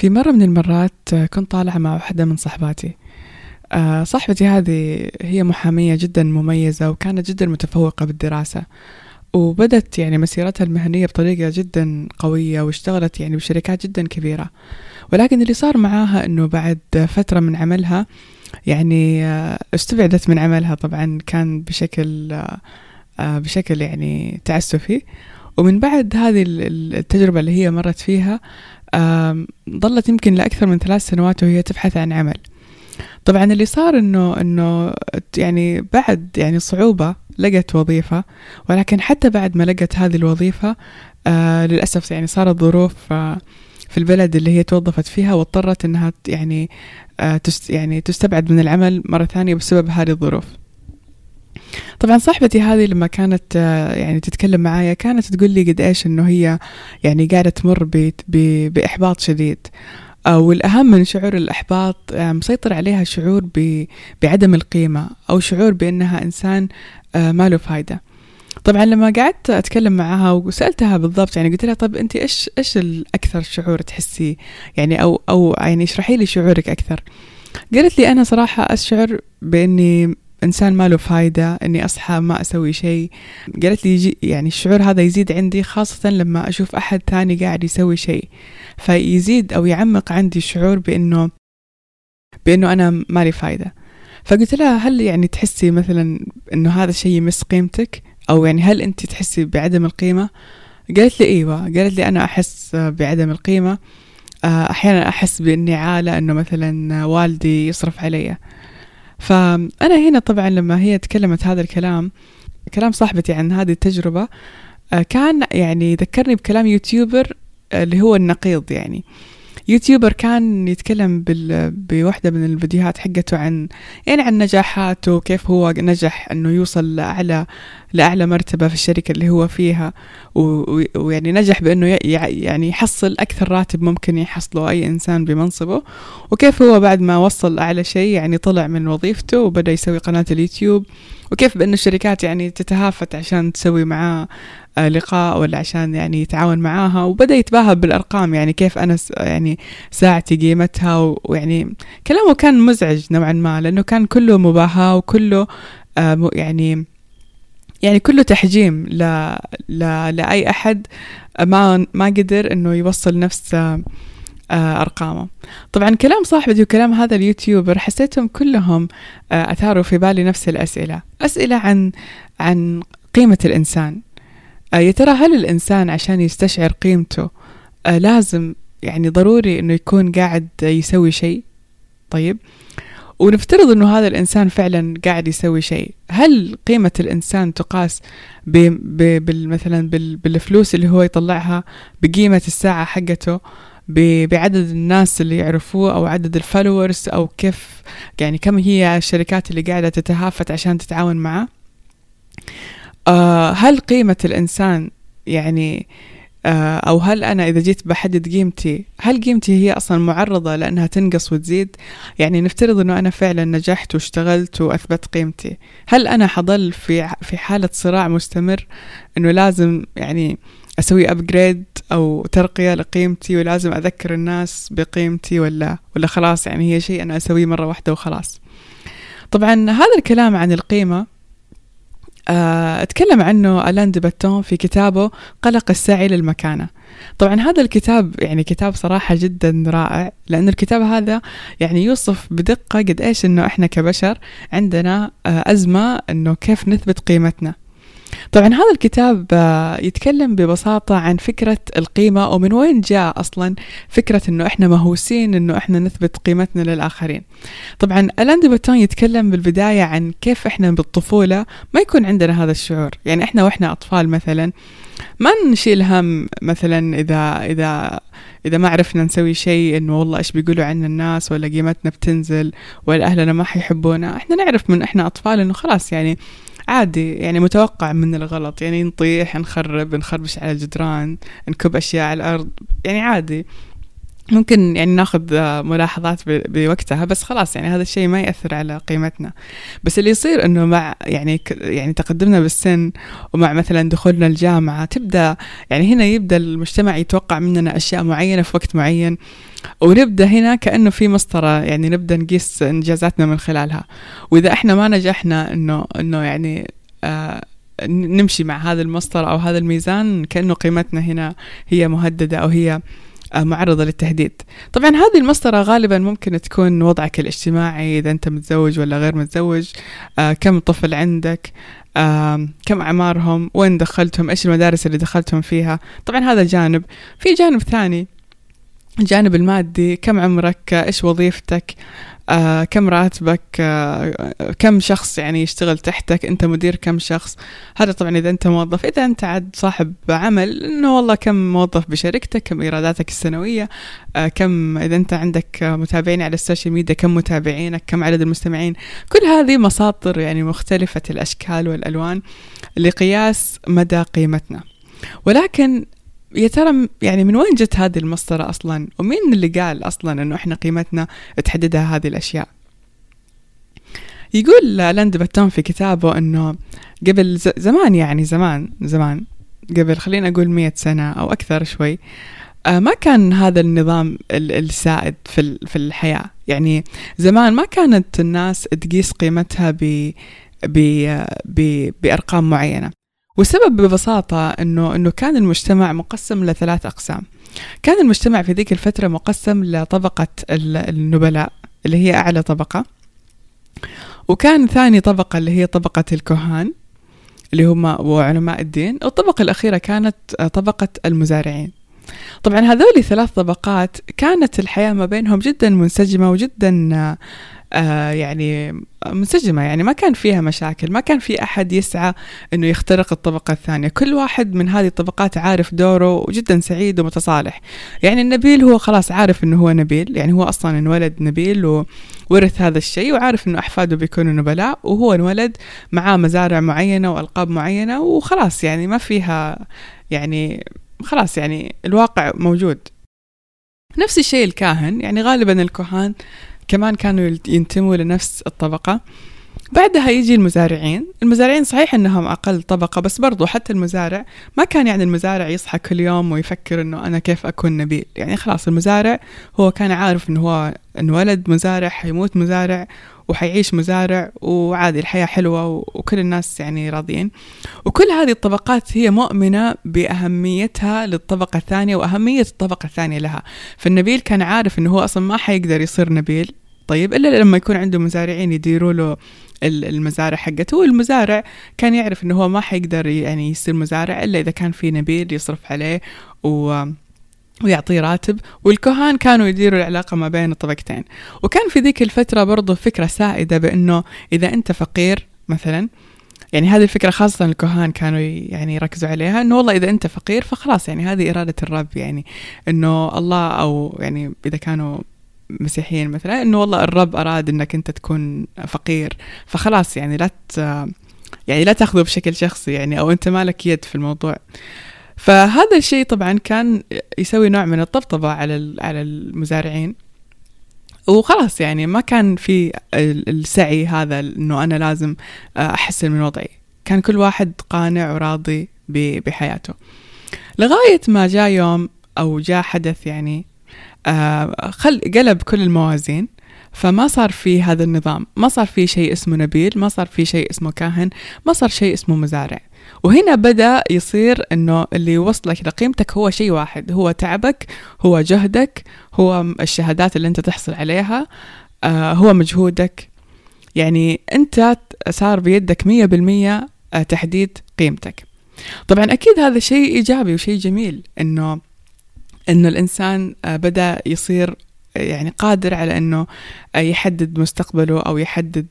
في مرة من المرات كنت طالعة مع واحدة من صحباتي. آه، صاحبتي هذه هي محامية جدا مميزة وكانت جدا متفوقة بالدراسة وبدت يعني مسيرتها المهنية بطريقة جدا قوية واشتغلت يعني بشركات جدا كبيرة. ولكن اللي صار معاها إنه بعد فترة من عملها يعني آه، استبعدت من عملها طبعا كان بشكل آه، بشكل يعني تعسفي. ومن بعد هذه التجربة اللي هي مرت فيها ظلت يمكن لأكثر من ثلاث سنوات وهي تبحث عن عمل. طبعا اللي صار إنه إنه يعني بعد يعني صعوبة لقت وظيفة ولكن حتى بعد ما لقت هذه الوظيفة آه للأسف يعني صارت ظروف آه في البلد اللي هي توظفت فيها واضطرت إنها يعني آه تست يعني تستبعد من العمل مرة ثانية بسبب هذه الظروف. طبعا صاحبتي هذه لما كانت آه، يعني تتكلم معايا كانت تقول لي قد إيش إنه هي يعني قاعدة تمر بإحباط شديد. والأهم من شعور الإحباط آه، مسيطر عليها شعور بعدم القيمة أو شعور بأنها إنسان آه، ما له فايدة. طبعا لما قعدت أتكلم معها وسألتها بالضبط يعني قلت لها طب أنت إيش إيش الأكثر شعور تحسي؟ يعني أو أو يعني اشرحي لي شعورك أكثر. قالت لي أنا صراحة أشعر بأني إنسان ما له فايدة إني أصحى ما أسوي شيء. قالت لي يجي يعني الشعور هذا يزيد عندي خاصة لما أشوف أحد ثاني قاعد يسوي شيء. فيزيد أو يعمق عندي الشعور بانه بإنه أنا ما لي فايدة. فقلت لها هل يعني تحسي مثلا إنه هذا الشيء يمس قيمتك؟ أو يعني هل أنت تحسي بعدم القيمة؟ قالت لي إيوه. قالت لي أنا أحس بعدم القيمة. آه، أحيانا أحس بإني عالة إنه مثلا والدي يصرف علي. فأنا هنا طبعا لما هي تكلمت هذا الكلام كلام صاحبتي عن هذه التجربة آه، كان يعني ذكرني بكلام يوتيوبر آه، اللي هو النقيض يعني. يوتيوبر كان يتكلم بال... بواحدة من الفيديوهات حقته عن يعني عن نجاحاته وكيف هو نجح إنه يوصل لأعلى لأعلى مرتبة في الشركة اللي هو فيها. ويعني نجح بأنه يعني يحصل أكثر راتب ممكن يحصله أي إنسان بمنصبه. وكيف هو بعد ما وصل أعلى شيء يعني طلع من وظيفته وبدأ يسوي قناة اليوتيوب. وكيف بأن الشركات يعني تتهافت عشان تسوي معاه لقاء ولا عشان يعني يتعاون معاها وبدأ يتباهى بالأرقام يعني كيف أنا يعني ساعتي قيمتها ويعني كلامه كان مزعج نوعا ما لأنه كان كله مباهاة وكله آه، يعني يعني كله تحجيم ل... ل... لأي أحد ما ما قدر إنه يوصل نفس آه، أرقامه. طبعا كلام صاحبتي وكلام هذا اليوتيوبر حسيتهم كلهم أثاروا في بالي نفس الأسئلة. أسئلة عن عن قيمة الإنسان. آه، يا ترى هل الإنسان عشان يستشعر قيمته آه، لازم يعني ضروري إنه يكون قاعد يسوي شيء؟ طيب ونفترض إنه هذا الإنسان فعلا قاعد يسوي شيء هل قيمة الإنسان تقاس ب ب مثلا بالفلوس اللي هو يطلعها بقيمة الساعة حقته بعدد الناس اللي يعرفوه أو عدد الفولورز أو كيف يعني كم هي الشركات اللي قاعدة تتهافت عشان تتعاون معه؟ آه هل قيمة الإنسان يعني آه أو هل أنا إذا جيت بحدد قيمتي هل قيمتي هي أصلا معرضة لأنها تنقص وتزيد؟ يعني نفترض أنه أنا فعلا نجحت واشتغلت وأثبت قيمتي. هل أنا حضل في في حالة صراع مستمر أنه لازم يعني أسوي أبجريد أو ترقية لقيمتي ولازم أذكر الناس بقيمتي ولا ولا خلاص يعني هي شيء أنا أسويه مرة واحدة وخلاص؟ طبعا هذا الكلام عن القيمة آه، أتكلم عنه ألان دي في كتابه قلق السعي للمكانة. طبعا هذا الكتاب يعني كتاب صراحة جدا رائع لأن الكتاب هذا يعني يوصف بدقة قد إيش إنه إحنا كبشر عندنا آه، أزمة إنه كيف نثبت قيمتنا. طبعا هذا الكتاب آه، يتكلم ببساطة عن فكرة القيمة ومن وين جاء أصلا فكرة أنه إحنا مهووسين أنه إحنا نثبت قيمتنا للآخرين؟ طبعا ألاندي بوتون يتكلم بالبداية عن كيف إحنا بالطفولة ما يكون عندنا هذا الشعور. يعني إحنا وإحنا أطفال مثلا ما نشيل هم مثلا إذا إذا إذا ما عرفنا نسوي شيء إنه والله إيش بيقولوا عنا الناس ولا قيمتنا بتنزل ولا أهلنا ما حيحبونا. إحنا نعرف من إحنا أطفال إنه خلاص يعني عادي يعني متوقع من الغلط. يعني نطيح نخرب نخربش على الجدران نكب أشياء على الأرض. يعني عادي. ممكن يعني ناخذ ملاحظات بوقتها بس خلاص يعني هذا الشيء ما يأثر على قيمتنا. بس اللي يصير إنه مع يعني يعني تقدمنا بالسن ومع مثلا دخولنا الجامعة تبدأ يعني هنا يبدأ المجتمع يتوقع مننا أشياء معينة في وقت معين ونبدأ هنا كأنه في مسطرة يعني نبدأ نقيس إنجازاتنا من خلالها. وإذا إحنا ما نجحنا إنه إنه يعني آه نمشي مع هذا المسطرة أو هذا الميزان كأنه قيمتنا هنا هي مهددة أو هي آه، معرضة للتهديد. طبعا هذه المسطرة غالبا ممكن تكون وضعك الاجتماعي إذا أنت متزوج ولا غير متزوج آه كم طفل عندك آه كم أعمارهم وين دخلتهم إيش المدارس اللي دخلتهم فيها. طبعا هذا جانب. في جانب ثاني الجانب المادي كم عمرك إيش وظيفتك آه كم راتبك؟ آه كم شخص يعني يشتغل تحتك؟ أنت مدير كم شخص؟ هذا طبعا إذا أنت موظف. إذا أنت عاد صاحب عمل إنه والله كم موظف بشركتك؟ كم إيراداتك السنوية؟ آه كم إذا أنت عندك متابعين على ال social media كم متابعينك؟ كم عدد المستمعين؟ كل هذه مساطر يعني مختلفة الأشكال والألوان لقياس مدى قيمتنا. ولكن يا ترى يعني من وين جت هذه المسطرة أصلا؟ ومين اللي قال أصلا أنه إحنا قيمتنا تحددها هذه الأشياء؟ يقول لاند باتون في كتابه أنه قبل زمان يعني زمان زمان قبل خلينا أقول مية سنة أو أكثر شوي آه، ما كان هذا النظام السائد في في الحياة. يعني زمان ما كانت الناس تقيس قيمتها ب بأرقام معينة. والسبب ببساطة إنه إنه كان المجتمع مقسم لثلاث أقسام. كان المجتمع في ذيك الفترة مقسم لطبقة النبلاء اللي هي أعلى طبقة. وكان ثاني طبقة اللي هي طبقة الكهان اللي هم وعلماء الدين. والطبقة الأخيرة كانت طبقة المزارعين. طبعا هذول ثلاث طبقات كانت الحياة ما بينهم جدا منسجمة وجدا آه يعني منسجمة يعني ما كان فيها مشاكل ما كان في أحد يسعى أنه يخترق الطبقة الثانية. كل واحد من هذه الطبقات عارف دوره وجدا سعيد ومتصالح. يعني النبيل هو خلاص عارف أنه هو نبيل يعني هو أصلا انولد نبيل وورث هذا الشيء وعارف أنه أحفاده بيكونوا نبلاء وهو انولد معاه مزارع معينة وألقاب معينة وخلاص يعني ما فيها يعني خلاص يعني الواقع موجود. نفس الشيء الكاهن يعني غالبا الكهان كمان كانوا ينتموا لنفس الطبقة. بعدها يجي المزارعين. المزارعين صحيح إنهم أقل طبقة بس برضو حتى المزارع ما كان يعني المزارع يصحى كل يوم ويفكر إنه أنا كيف أكون نبيل يعني خلاص المزارع هو كان عارف إنه هو انولد مزارع حيموت مزارع وحيعيش مزارع وعادي الحياة حلوة وكل الناس يعني راضيين. وكل هذه الطبقات هي مؤمنة بأهميتها للطبقة الثانية وأهمية الطبقة الثانية لها. فالنبيل كان عارف أنه هو أصلا ما حيقدر يصير نبيل. طيب إلا لما يكون عنده مزارعين يديروا له المزارع حقته. والمزارع كان يعرف إنه هو ما حيقدر يعني يصير مزارع إلا إذا كان في نبيل يصرف عليه و ويعطيه راتب. والكهان كانوا يديروا العلاقة ما بين الطبقتين وكان في ذيك الفترة برضو فكرة سائدة بأنه إذا أنت فقير مثلا يعني هذه الفكرة خاصة الكهان كانوا يعني يركزوا عليها إنه والله إذا أنت فقير فخلاص يعني هذه إرادة الرب يعني إنه الله أو يعني إذا كانوا مسيحيين مثلا إنه والله الرب أراد إنك أنت تكون فقير. فخلاص يعني لا يعني لا تأخذه بشكل شخصي يعني أو أنت مالك يد في الموضوع. فهذا الشيء طبعا كان يسوي نوع من الطبطبة على على المزارعين. وخلاص يعني ما كان في السعي هذا إنه أنا لازم أحسن من وضعي. كان كل واحد قانع وراضي بحياته. لغاية ما جاء يوم أو جاء حدث يعني خل قلب كل الموازين فما صار في هذا النظام. ما صار في شيء اسمه نبيل ما صار في شيء اسمه كاهن ما صار شيء اسمه مزارع. وهنا بدأ يصير إنه اللي يوصلك لقيمتك هو شيء واحد هو تعبك هو جهدك هو الشهادات اللي أنت تحصل عليها آه هو مجهودك. يعني أنت صار بيدك مية بالمية آه، تحديد قيمتك. طبعا أكيد هذا شيء إيجابي وشيء جميل إنه إنه الإنسان آه، بدأ يصير يعني قادر على إنه يحدد مستقبله أو يحدد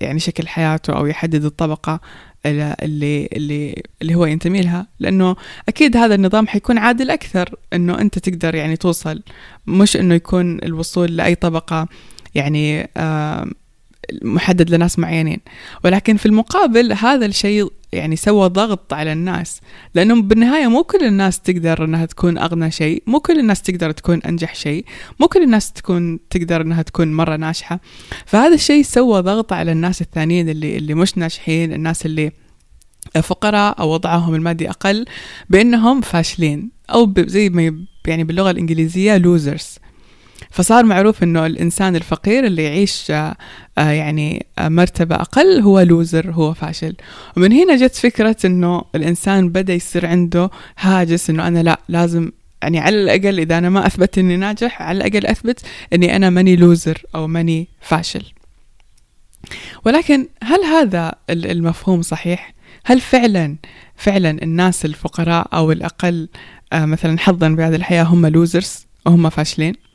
يعني شكل حياته أو يحدد الطبقة اللي اللي اللي هو ينتمي لها. لأنه أكيد هذا النظام حيكون عادل أكثر إنه أنت تقدر يعني توصل. مش إنه يكون الوصول لأي طبقة يعني محدد لناس معينين. ولكن في المقابل هذا الشيء يعني سوى ضغط على الناس. لأنه بالنهاية مو كل الناس تقدر أنها تكون أغنى شيء مو كل الناس تقدر تكون أنجح شيء مو كل الناس تكون تقدر أنها تكون مرة ناجحة. فهذا الشيء سوى ضغط على الناس الثانيين اللي, اللي مش ناجحين الناس اللي فقراء أو وضعهم المادي أقل بأنهم فاشلين. أو زي ما يعني باللغة الإنجليزية losers. فصار معروف إنه الإنسان الفقير اللي يعيش آه، آه، يعني آه، مرتبة أقل هو لوزر هو فاشل. ومن هنا جت فكرة إنه الإنسان بدأ يصير عنده هاجس إنه أنا لا لازم يعني على الأقل إذا أنا ما أثبت إني ناجح على الأقل أثبت إني أنا ماني لوزر أو ماني فاشل. ولكن هل هذا المفهوم صحيح؟ هل فعلا فعلا الناس الفقراء أو الأقل مثلا حظا بهذه الحياة هم لوزرز وهم فاشلين؟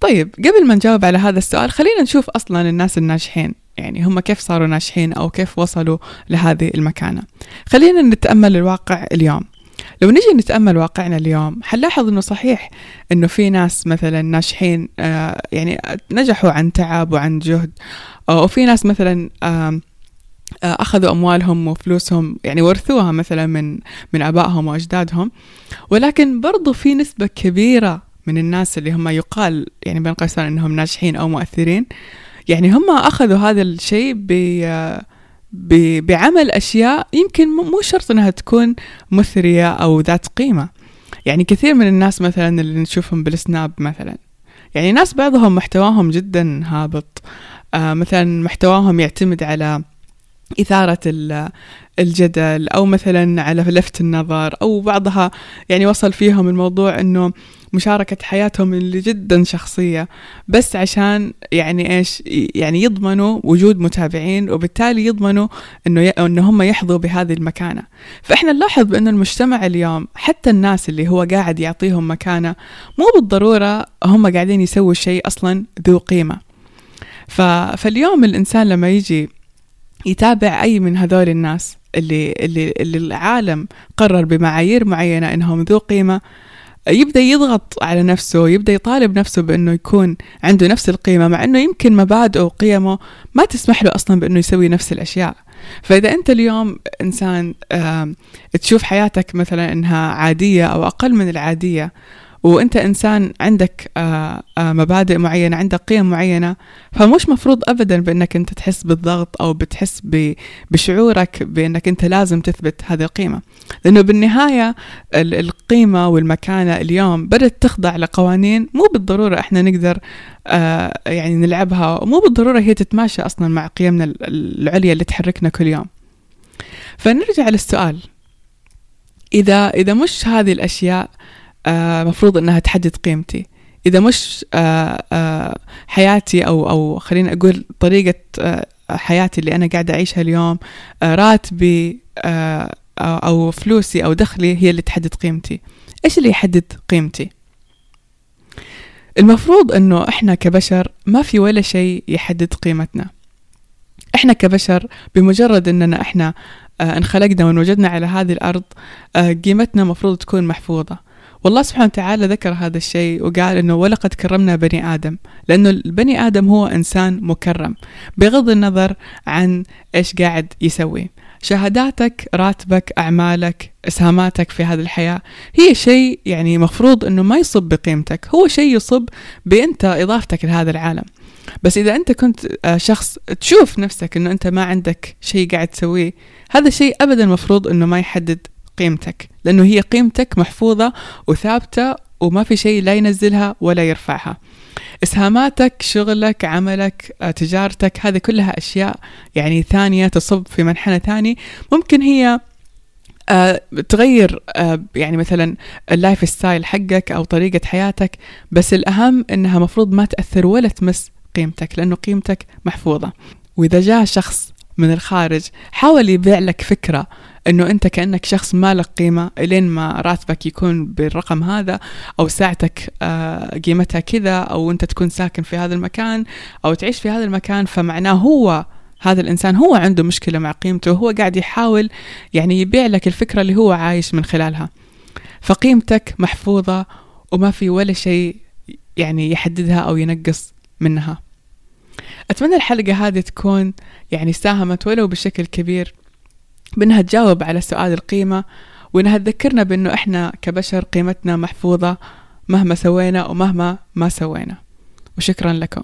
طيب قبل ما نجاوب على هذا السؤال خلينا نشوف أصلا الناس الناجحين. يعني هم كيف صاروا ناجحين أو كيف وصلوا لهذه المكانة. خلينا نتأمل الواقع اليوم. لو نجي نتأمل واقعنا اليوم حنلاحظ إنه صحيح إنه في ناس مثلا ناجحين آه يعني نجحوا عن تعب وعن جهد آه وفي ناس مثلا آه أخذوا أموالهم وفلوسهم يعني ورثوها مثلا من من آبائهم وأجدادهم. ولكن برضو في نسبة كبيرة من الناس اللي هم يقال يعني بين قوسين إنهم ناجحين أو مؤثرين. يعني هم أخذوا هذا الشيء ب بعمل أشياء يمكن مو شرط إنها تكون مثرية أو ذات قيمة. يعني كثير من الناس مثلا اللي نشوفهم بالسناب مثلا. يعني ناس بعضهم محتواهم جدا هابط. آه مثلا محتواهم يعتمد على إثارة الجدل أو مثلا على لفت النظر أو بعضها يعني وصل فيهم الموضوع أنه مشاركة حياتهم اللي جدا شخصية بس عشان يعني إيش يعني يضمنوا وجود متابعين وبالتالي يضمنوا أنه ي... أنه هم يحظوا بهذه المكانة. فإحنا نلاحظ بأن المجتمع اليوم حتى الناس اللي هو قاعد يعطيهم مكانة مو بالضرورة هم قاعدين يسووا شيء أصلا ذو قيمة. ف... فاليوم الإنسان لما يجي يتابع أي من هذول الناس اللي, اللي, اللي العالم قرر بمعايير معينة إنهم ذو قيمة يبدأ يضغط على نفسه يبدأ يطالب نفسه بإنه يكون عنده نفس القيمة مع إنه يمكن مبادئه وقيمه ما تسمح له أصلا بإنه يسوي نفس الأشياء. فإذا أنت اليوم إنسان تشوف حياتك مثلا إنها عادية أو أقل من العادية وانت انسان عندك آه، آه، مبادئ معينة عندك قيم معينة فمش مفروض ابدا بأنك أنت تحس بالضغط أو بتحس بشعورك بأنك أنت لازم تثبت هذه القيمة. لأنه بالنهاية القيمة والمكانة اليوم بدأت تخضع لقوانين مو بالضرورة إحنا نقدر آه، يعني نلعبها مو بالضرورة هي تتماشى أصلا مع قيمنا العليا اللي تحركنا كل يوم. فنرجع للسؤال. إذا إذا مش هذه الأشياء آه، مفروض إنها تحدد قيمتي. إذا مش آه، آه، حياتي أو أو خلينا أقول طريقة حياتي اللي أنا قاعدة أعيشها اليوم راتبي أو فلوسي أو دخلي هي اللي تحدد قيمتي. إيش اللي يحدد قيمتي؟ المفروض إنه إحنا كبشر ما في ولا شيء يحدد قيمتنا. إحنا كبشر بمجرد إننا إحنا انخلقنا وانوجدنا على هذه الأرض قيمتنا مفروض تكون محفوظة. والله سبحانه وتعالى ذكر هذا الشيء وقال إنه ولقد كرمنا بني آدم لأنه البني آدم هو إنسان مكرم بغض النظر عن إيش قاعد يسوي. شهاداتك راتبك أعمالك إسهاماتك في هذه الحياة هي شيء يعني مفروض إنه ما يصب بقيمتك هو شيء يصب بأنت إضافتك لهذا العالم. بس إذا أنت كنت آه، شخص تشوف نفسك إنه أنت ما عندك شيء قاعد تسويه هذا شيء ابدا مفروض إنه ما يحدد قيمتك لأنه هي قيمتك محفوظة وثابتة وما في شيء لا ينزلها ولا يرفعها. إسهاماتك شغلك عملك آه، تجارتك هذه كلها أشياء يعني ثانية تصب في منحنى ثاني. ممكن هي آه تغير آه يعني مثلا ال lifestyle حقك أو طريقة حياتك بس الأهم إنها مفروض ما تأثر ولا تمس قيمتك لأنه قيمتك محفوظة. وإذا جاء شخص من الخارج حاول يبيع لك فكرة إنه أنت كأنك شخص ما لك قيمة إلين ما راتبك يكون بالرقم هذا أو ساعتك آه، قيمتها كذا أو أنت تكون ساكن في هذا المكان أو تعيش في هذا المكان فمعناه هو هذا الإنسان هو عنده مشكلة مع قيمته وهو قاعد يحاول يعني يبيع لك الفكرة اللي هو عايش من خلالها. فقيمتك محفوظة وما في ولا شيء يعني يحددها أو ينقص منها. أتمنى الحلقة هذه تكون يعني ساهمت ولو بشكل كبير. بأنها تجاوب على سؤال القيمة وإنها تذكرنا بأنه إحنا كبشر قيمتنا محفوظة مهما سوينا ومهما ما سوينا. وشكرا لكم.